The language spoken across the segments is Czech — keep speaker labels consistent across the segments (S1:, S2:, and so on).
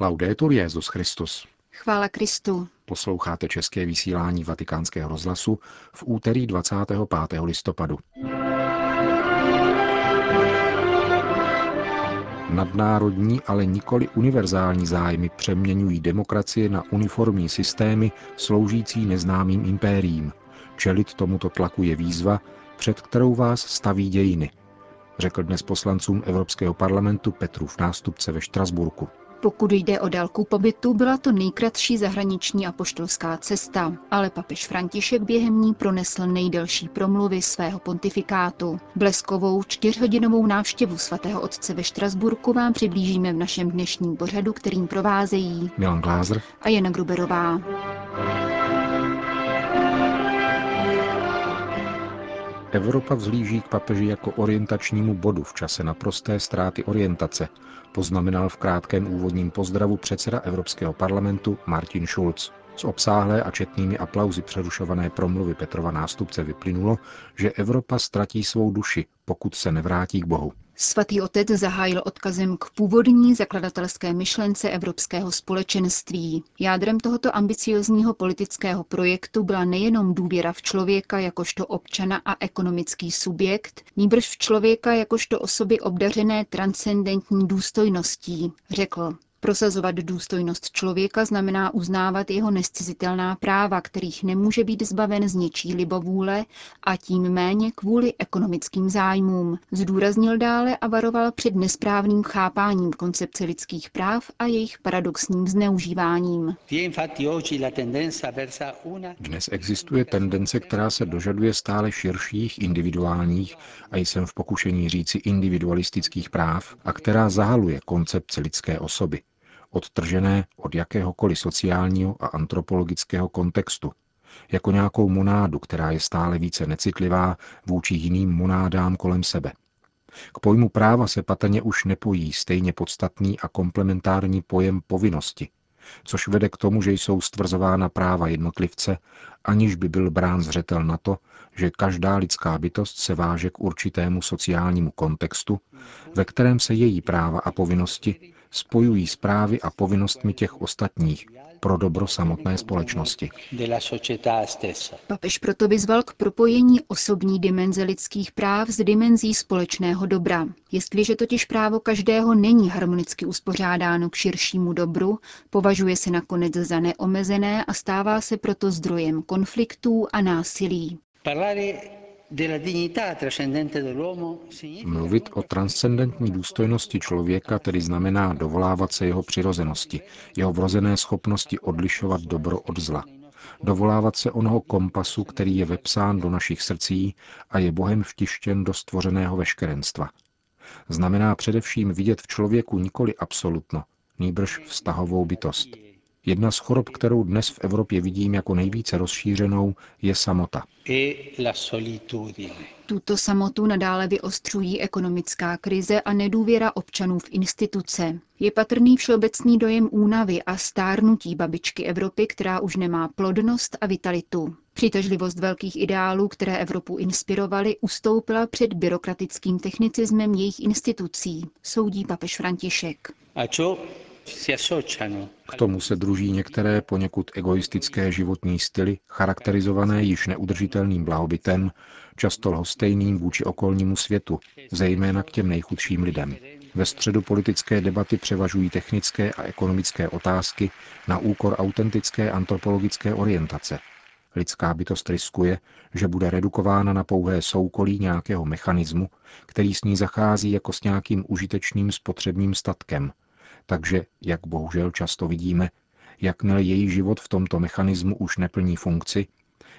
S1: Laudetur Jezus Christus.
S2: Chvála Kristu.
S1: Posloucháte české vysílání Vatikánského rozhlasu v úterý 25. listopadu. Nadnárodní, ale nikoli univerzální zájmy přeměňují demokracie na uniformní systémy sloužící neznámým impériím. Čelit tomuto tlaku je výzva, před kterou vás staví dějiny, řekl dnes poslancům Evropského parlamentu Petrův nástupce ve Štrasburku.
S2: Pokud jde o délku pobytu, byla to nejkratší zahraniční apoštolská cesta, ale papež František během ní pronesl nejdelší promluvy svého pontifikátu. Bleskovou čtyřhodinovou návštěvu svatého otce ve Štrasburku vám přiblížíme v našem dnešním pořadu, kterým provázejí
S1: Milan Glázer
S2: a Jana Gruberová.
S1: Evropa vzhlíží k papeži jako orientačnímu bodu v čase naprosté ztráty orientace, poznamenal v krátkém úvodním pozdravu předseda Evropského parlamentu Martin Schulz. Z obsáhlé a četnými aplauzy přerušované promluvy Petrova nástupce vyplynulo, že Evropa ztratí svou duši, pokud se nevrátí k Bohu.
S2: Svatý otec zahájil odkazem k původní zakladatelské myšlence Evropského společenství. Jádrem tohoto ambiciozního politického projektu byla nejenom důvěra v člověka jakožto občana a ekonomický subjekt, níbrž v člověka jakožto osoby obdařené transcendentní důstojností, řekl. Prosazovat důstojnost člověka znamená uznávat jeho nescizitelná práva, kterých nemůže být zbaven z něčí libovůle a tím méně kvůli ekonomickým zájmům. Zdůraznil dále a varoval před nesprávným chápáním koncepce lidských práv a jejich paradoxním zneužíváním.
S1: Dnes existuje tendence, která se dožaduje stále širších individuálních a jsem v pokušení říci individualistických práv a která zahaluje koncepci lidské osoby odtržené od jakéhokoliv sociálního a antropologického kontextu, jako nějakou monádu, která je stále více necitlivá vůči jiným monádám kolem sebe. K pojmu práva se patrně už nepojí stejně podstatný a komplementární pojem povinnosti, což vede k tomu, že jsou stvrzována práva jednotlivce, aniž by byl brán zřetel na to, že každá lidská bytost se váže k určitému sociálnímu kontextu, ve kterém se její práva a povinnosti spojují s právy a povinnostmi těch ostatních pro dobro samotné společnosti.
S2: Papež proto vyzval k propojení osobní dimenze lidských práv s dimenzí společného dobra. Jestliže totiž právo každého není harmonicky uspořádáno k širšímu dobru, považuje se nakonec za neomezené a stává se proto zdrojem konfliktů a násilí.
S1: Mluvit o transcendentní důstojnosti člověka tedy znamená dovolávat se jeho přirozenosti, jeho vrozené schopnosti odlišovat dobro od zla. Dovolávat se onoho kompasu, který je vepsán do našich srdcí a je Bohem vtištěn do stvořeného veškerenstva. Znamená především vidět v člověku nikoli absolutno, nýbrž vztahovou bytost – Jedna z chorob, kterou dnes v Evropě vidím jako nejvíce rozšířenou, je samota.
S2: Tuto samotu nadále vyostřují ekonomická krize a nedůvěra občanů v instituce. Je patrný všeobecný dojem únavy a stárnutí babičky Evropy, která už nemá plodnost a vitalitu. Přitažlivost velkých ideálů, které Evropu inspirovaly, ustoupila před byrokratickým technicismem jejich institucí, soudí papež František.
S1: K tomu se druží některé poněkud egoistické životní styly, charakterizované již neudržitelným blahobytem, často lhostejným vůči okolnímu světu, zejména k těm nejchudším lidem. Ve středu politické debaty převažují technické a ekonomické otázky na úkor autentické antropologické orientace. Lidská bytost riskuje, že bude redukována na pouhé soukolí nějakého mechanismu, který s ní zachází jako s nějakým užitečným spotřebním statkem – takže, jak bohužel často vidíme, jakmile její život v tomto mechanismu už neplní funkci,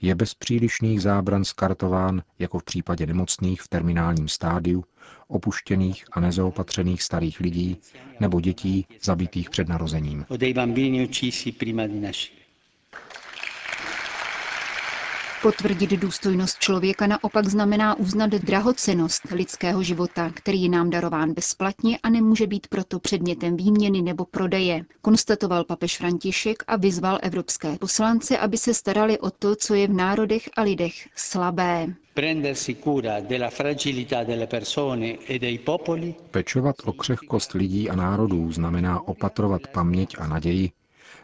S1: je bez přílišných zábran skartován, jako v případě nemocných v terminálním stádiu, opuštěných a nezaopatřených starých lidí nebo dětí zabitých před narozením.
S2: Potvrdit důstojnost člověka naopak znamená uznat drahocenost lidského života, který je nám darován bezplatně a nemůže být proto předmětem výměny nebo prodeje, konstatoval papež František a vyzval evropské poslance, aby se starali o to, co je v národech a lidech slabé.
S1: Pečovat o křehkost lidí a národů znamená opatrovat paměť a naději,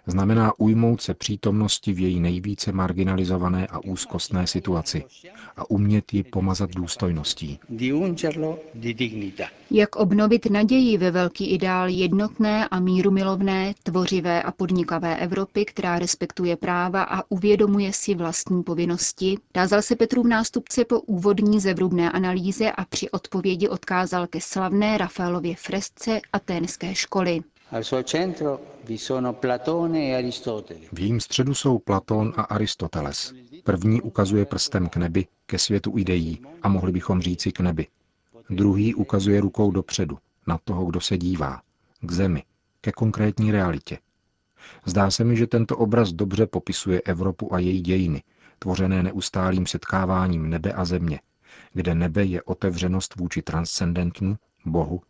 S1: znamená ujmout se přítomnosti v její nejvíce marginalizované a úzkostné situaci a umět ji pomazat důstojností.
S2: Jak obnovit naději ve velký ideál jednotné a míru milovné, tvořivé a podnikavé Evropy, která respektuje práva a uvědomuje si vlastní povinnosti, tázal se Petrův nástupce po úvodní zevrubné analýze a při odpovědi odkázal ke slavné Rafaelově fresce aténské školy.
S1: E v jejím středu jsou Platón a Aristoteles. První ukazuje prstem k nebi, ke světu ideí a mohli bychom říci k nebi. Druhý ukazuje rukou dopředu, na toho, kdo se dívá, k zemi, ke konkrétní realitě. Zdá se mi, že tento obraz dobře popisuje Evropu a její dějiny, tvořené neustálým setkáváním nebe a země, kde nebe je otevřenost vůči transcendentnu, Bohu,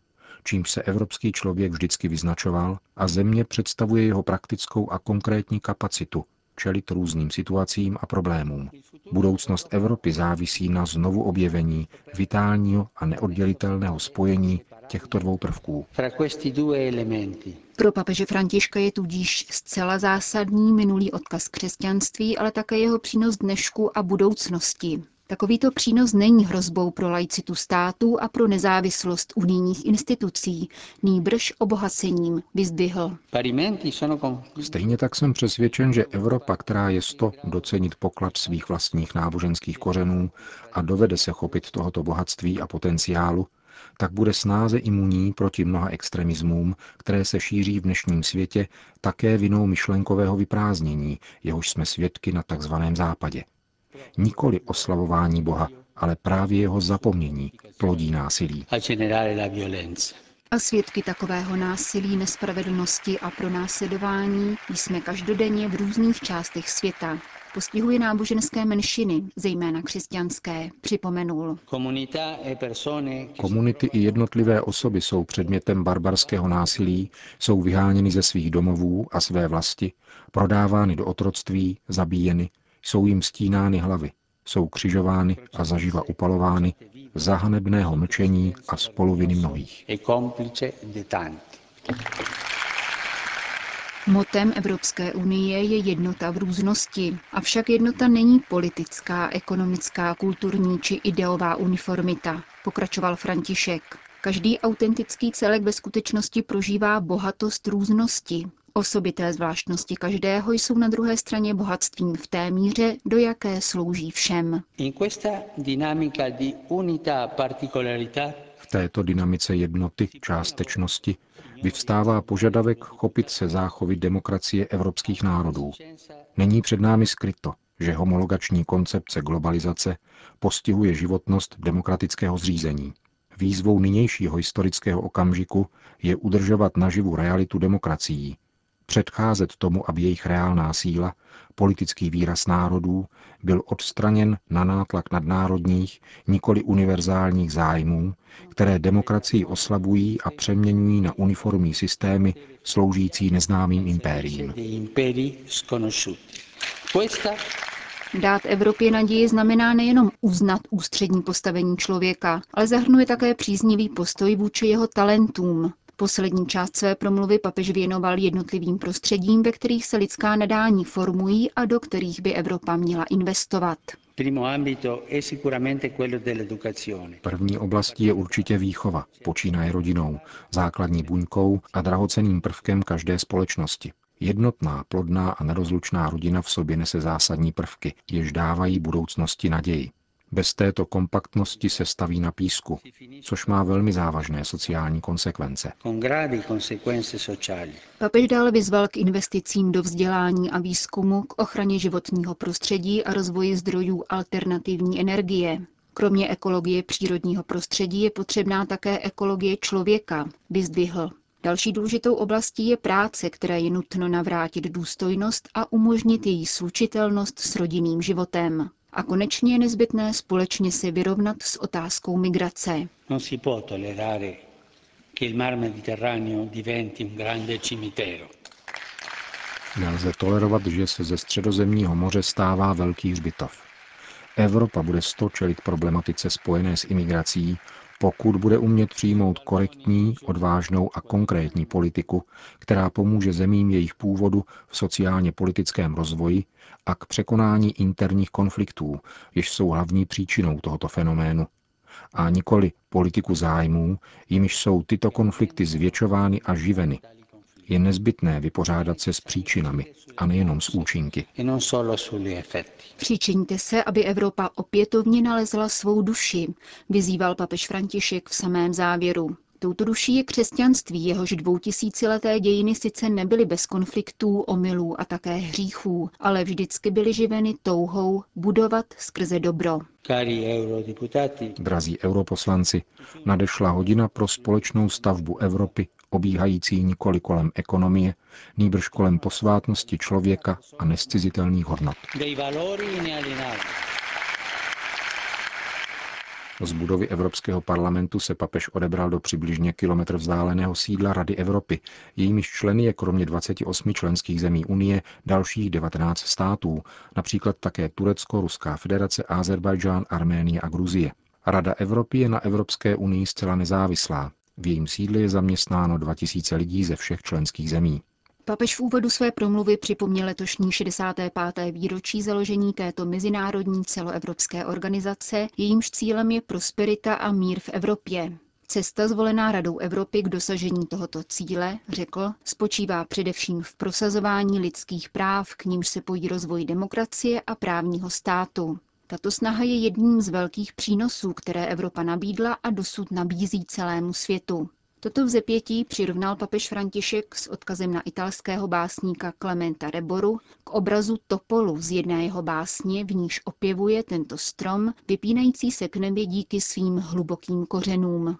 S1: čímž se evropský člověk vždycky vyznačoval a země představuje jeho praktickou a konkrétní kapacitu čelit různým situacím a problémům. Budoucnost Evropy závisí na znovu objevení vitálního a neoddělitelného spojení těchto dvou prvků.
S2: Pro papeže Františka je tudíž zcela zásadní minulý odkaz křesťanství, ale také jeho přínos dnešku a budoucnosti. Takovýto přínos není hrozbou pro laicitu států a pro nezávislost unijních institucí, nýbrž obohacením, vyzdvihl.
S1: Stejně tak jsem přesvědčen, že Evropa, která je sto docenit poklad svých vlastních náboženských kořenů a dovede se chopit tohoto bohatství a potenciálu, tak bude snáze imunní proti mnoha extremismům, které se šíří v dnešním světě také vinou myšlenkového vyprázdnění, jehož jsme svědky na tzv. západě. Nikoli oslavování Boha, ale právě jeho zapomnění plodí násilí.
S2: A svědky takového násilí, nespravedlnosti a pronásledování jsme každodenně v různých částech světa. Postihuje náboženské menšiny, zejména křesťanské, připomenul.
S1: E Komunity i jednotlivé osoby jsou předmětem barbarského násilí, jsou vyháněny ze svých domovů a své vlasti, prodávány do otroctví, zabíjeny, jsou jim stínány hlavy, jsou křižovány a zaživa upalovány za hanebného mlčení a spoluviny mnohých. E
S2: Motem Evropské unie je jednota v různosti, avšak jednota není politická, ekonomická, kulturní či ideová uniformita, pokračoval František. Každý autentický celek ve skutečnosti prožívá bohatost různosti, Osobité zvláštnosti každého jsou na druhé straně bohatstvím v té míře, do jaké slouží všem.
S1: V této dynamice jednoty, částečnosti, vyvstává požadavek chopit se záchovy demokracie evropských národů. Není před námi skryto, že homologační koncepce globalizace postihuje životnost demokratického zřízení. Výzvou nynějšího historického okamžiku je udržovat naživu realitu demokracií, předcházet tomu, aby jejich reálná síla, politický výraz národů, byl odstraněn na nátlak nadnárodních, nikoli univerzálních zájmů, které demokracii oslabují a přeměňují na uniformní systémy sloužící neznámým impériím.
S2: Dát Evropě naději znamená nejenom uznat ústřední postavení člověka, ale zahrnuje také příznivý postoj vůči jeho talentům, Poslední část své promluvy papež věnoval jednotlivým prostředím, ve kterých se lidská nadání formují a do kterých by Evropa měla investovat.
S1: První oblastí je určitě výchova, počínaje rodinou, základní buňkou a drahoceným prvkem každé společnosti. Jednotná, plodná a nerozlučná rodina v sobě nese zásadní prvky, jež dávají budoucnosti naději. Bez této kompaktnosti se staví na písku, což má velmi závažné sociální konsekvence.
S2: Papež dále vyzval k investicím do vzdělání a výzkumu, k ochraně životního prostředí a rozvoji zdrojů alternativní energie. Kromě ekologie přírodního prostředí je potřebná také ekologie člověka, vyzdvihl. Další důležitou oblastí je práce, které je nutno navrátit důstojnost a umožnit její slučitelnost s rodinným životem. A konečně je nezbytné společně se vyrovnat s otázkou migrace.
S3: Non si può tollerare che il mar Mediterraneo diventi un grande cimitero.
S1: Nelze tolerovat, že se ze středozemního moře stává velký hřbitov. Evropa bude stočelit problematice spojené s imigrací, pokud bude umět přijmout korektní, odvážnou a konkrétní politiku, která pomůže zemím jejich původu v sociálně politickém rozvoji a k překonání interních konfliktů, jež jsou hlavní příčinou tohoto fenoménu, a nikoli politiku zájmů, jimiž jsou tyto konflikty zvětšovány a živeny. Je nezbytné vypořádat se s příčinami a nejenom s účinky.
S2: Přičiňte se, aby Evropa opětovně nalezla svou duši, vyzýval papež František v samém závěru. Touto duší je křesťanství, jehož dvoutisícileté dějiny sice nebyly bez konfliktů, omylů a také hříchů, ale vždycky byly živeny touhou budovat skrze dobro.
S1: Drazí europoslanci, nadešla hodina pro společnou stavbu Evropy, obíhající nikoli kolem ekonomie, nýbrž kolem posvátnosti člověka a nescizitelných hodnot. Z budovy Evropského parlamentu se papež odebral do přibližně kilometr vzdáleného sídla Rady Evropy. Jejímiž členy je kromě 28 členských zemí Unie dalších 19 států, například také Turecko, Ruská federace, Azerbajdžán, Arménie a Gruzie. Rada Evropy je na Evropské unii zcela nezávislá. V jejím sídle je zaměstnáno 2000 lidí ze všech členských zemí.
S2: Papež v úvodu své promluvy připomněl letošní 65. výročí založení této mezinárodní celoevropské organizace, jejímž cílem je prosperita a mír v Evropě. Cesta zvolená Radou Evropy k dosažení tohoto cíle, řekl, spočívá především v prosazování lidských práv, k nímž se pojí rozvoj demokracie a právního státu. Tato snaha je jedním z velkých přínosů, které Evropa nabídla a dosud nabízí celému světu. Toto vzepětí přirovnal papež František s odkazem na italského básníka Clementa Reboru k obrazu Topolu z jedné jeho básně, v níž opěvuje tento strom, vypínající se k nebi díky svým hlubokým kořenům.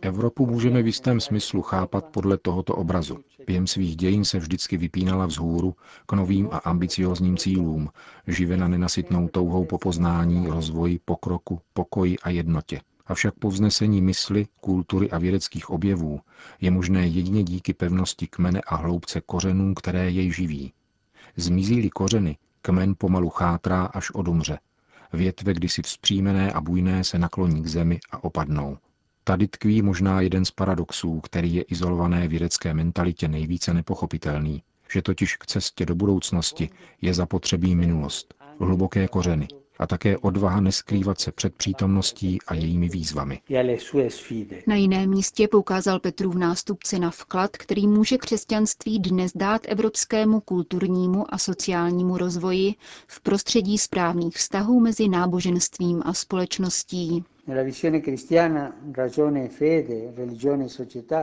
S1: Evropu můžeme v jistém smyslu chápat podle tohoto obrazu. Během svých dějin se vždycky vypínala vzhůru k novým a ambiciozním cílům, živena nenasytnou touhou po poznání, rozvoji, pokroku, pokoji a jednotě. Avšak po vznesení mysli, kultury a vědeckých objevů je možné jedině díky pevnosti kmene a hloubce kořenů, které jej živí. Zmizí-li kořeny, kmen pomalu chátrá až odumře. Větve kdysi vzpřímené a bujné se nakloní k zemi a opadnou. Tady tkví možná jeden z paradoxů, který je izolované vědecké mentalitě nejvíce nepochopitelný, že totiž k cestě do budoucnosti je zapotřebí minulost, hluboké kořeny, a také odvaha neskrývat se před přítomností a jejími výzvami.
S2: Na jiném místě poukázal Petrův nástupce na vklad, který může křesťanství dnes dát evropskému kulturnímu a sociálnímu rozvoji v prostředí správných vztahů mezi náboženstvím a společností.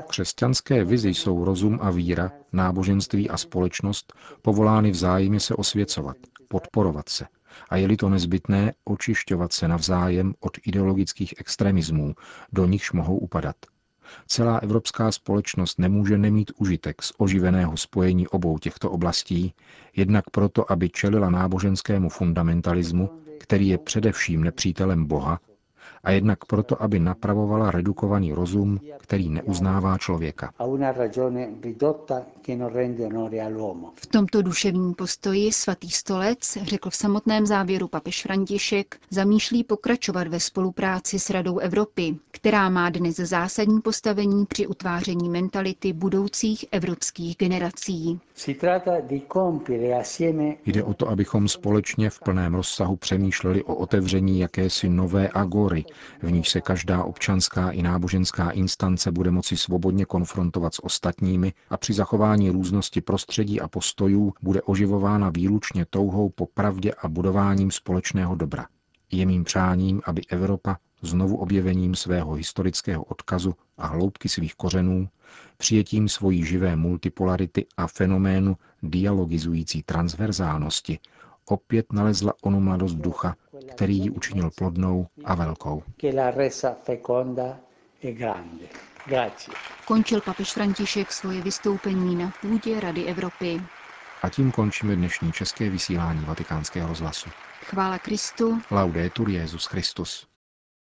S1: Křesťanské vizi jsou rozum a víra, náboženství a společnost povolány vzájemně se osvěcovat, podporovat se, a je-li to nezbytné, očišťovat se navzájem od ideologických extremismů, do nichž mohou upadat. Celá evropská společnost nemůže nemít užitek z oživeného spojení obou těchto oblastí, jednak proto, aby čelila náboženskému fundamentalismu, který je především nepřítelem Boha a jednak proto, aby napravovala redukovaný rozum, který neuznává člověka.
S2: V tomto duševním postoji svatý stolec, řekl v samotném závěru papež František, zamýšlí pokračovat ve spolupráci s Radou Evropy, která má dnes zásadní postavení při utváření mentality budoucích evropských generací.
S1: Jde o to, abychom společně v plném rozsahu přemýšleli o otevření jakési nové agory, v níž se každá občanská i náboženská instance bude moci svobodně konfrontovat s ostatními a při zachování různosti prostředí a postojů bude oživována výlučně touhou po pravdě a budováním společného dobra. Je mým přáním, aby Evropa znovu objevením svého historického odkazu a hloubky svých kořenů, přijetím svojí živé multipolarity a fenoménu dialogizující transverzálnosti opět nalezla onu mladost ducha, který ji učinil plodnou a velkou.
S2: Končil papež František svoje vystoupení na půdě Rady Evropy.
S1: A tím končíme dnešní české vysílání vatikánského rozhlasu.
S2: Chvála Kristu.
S1: Laudetur Jezus Christus.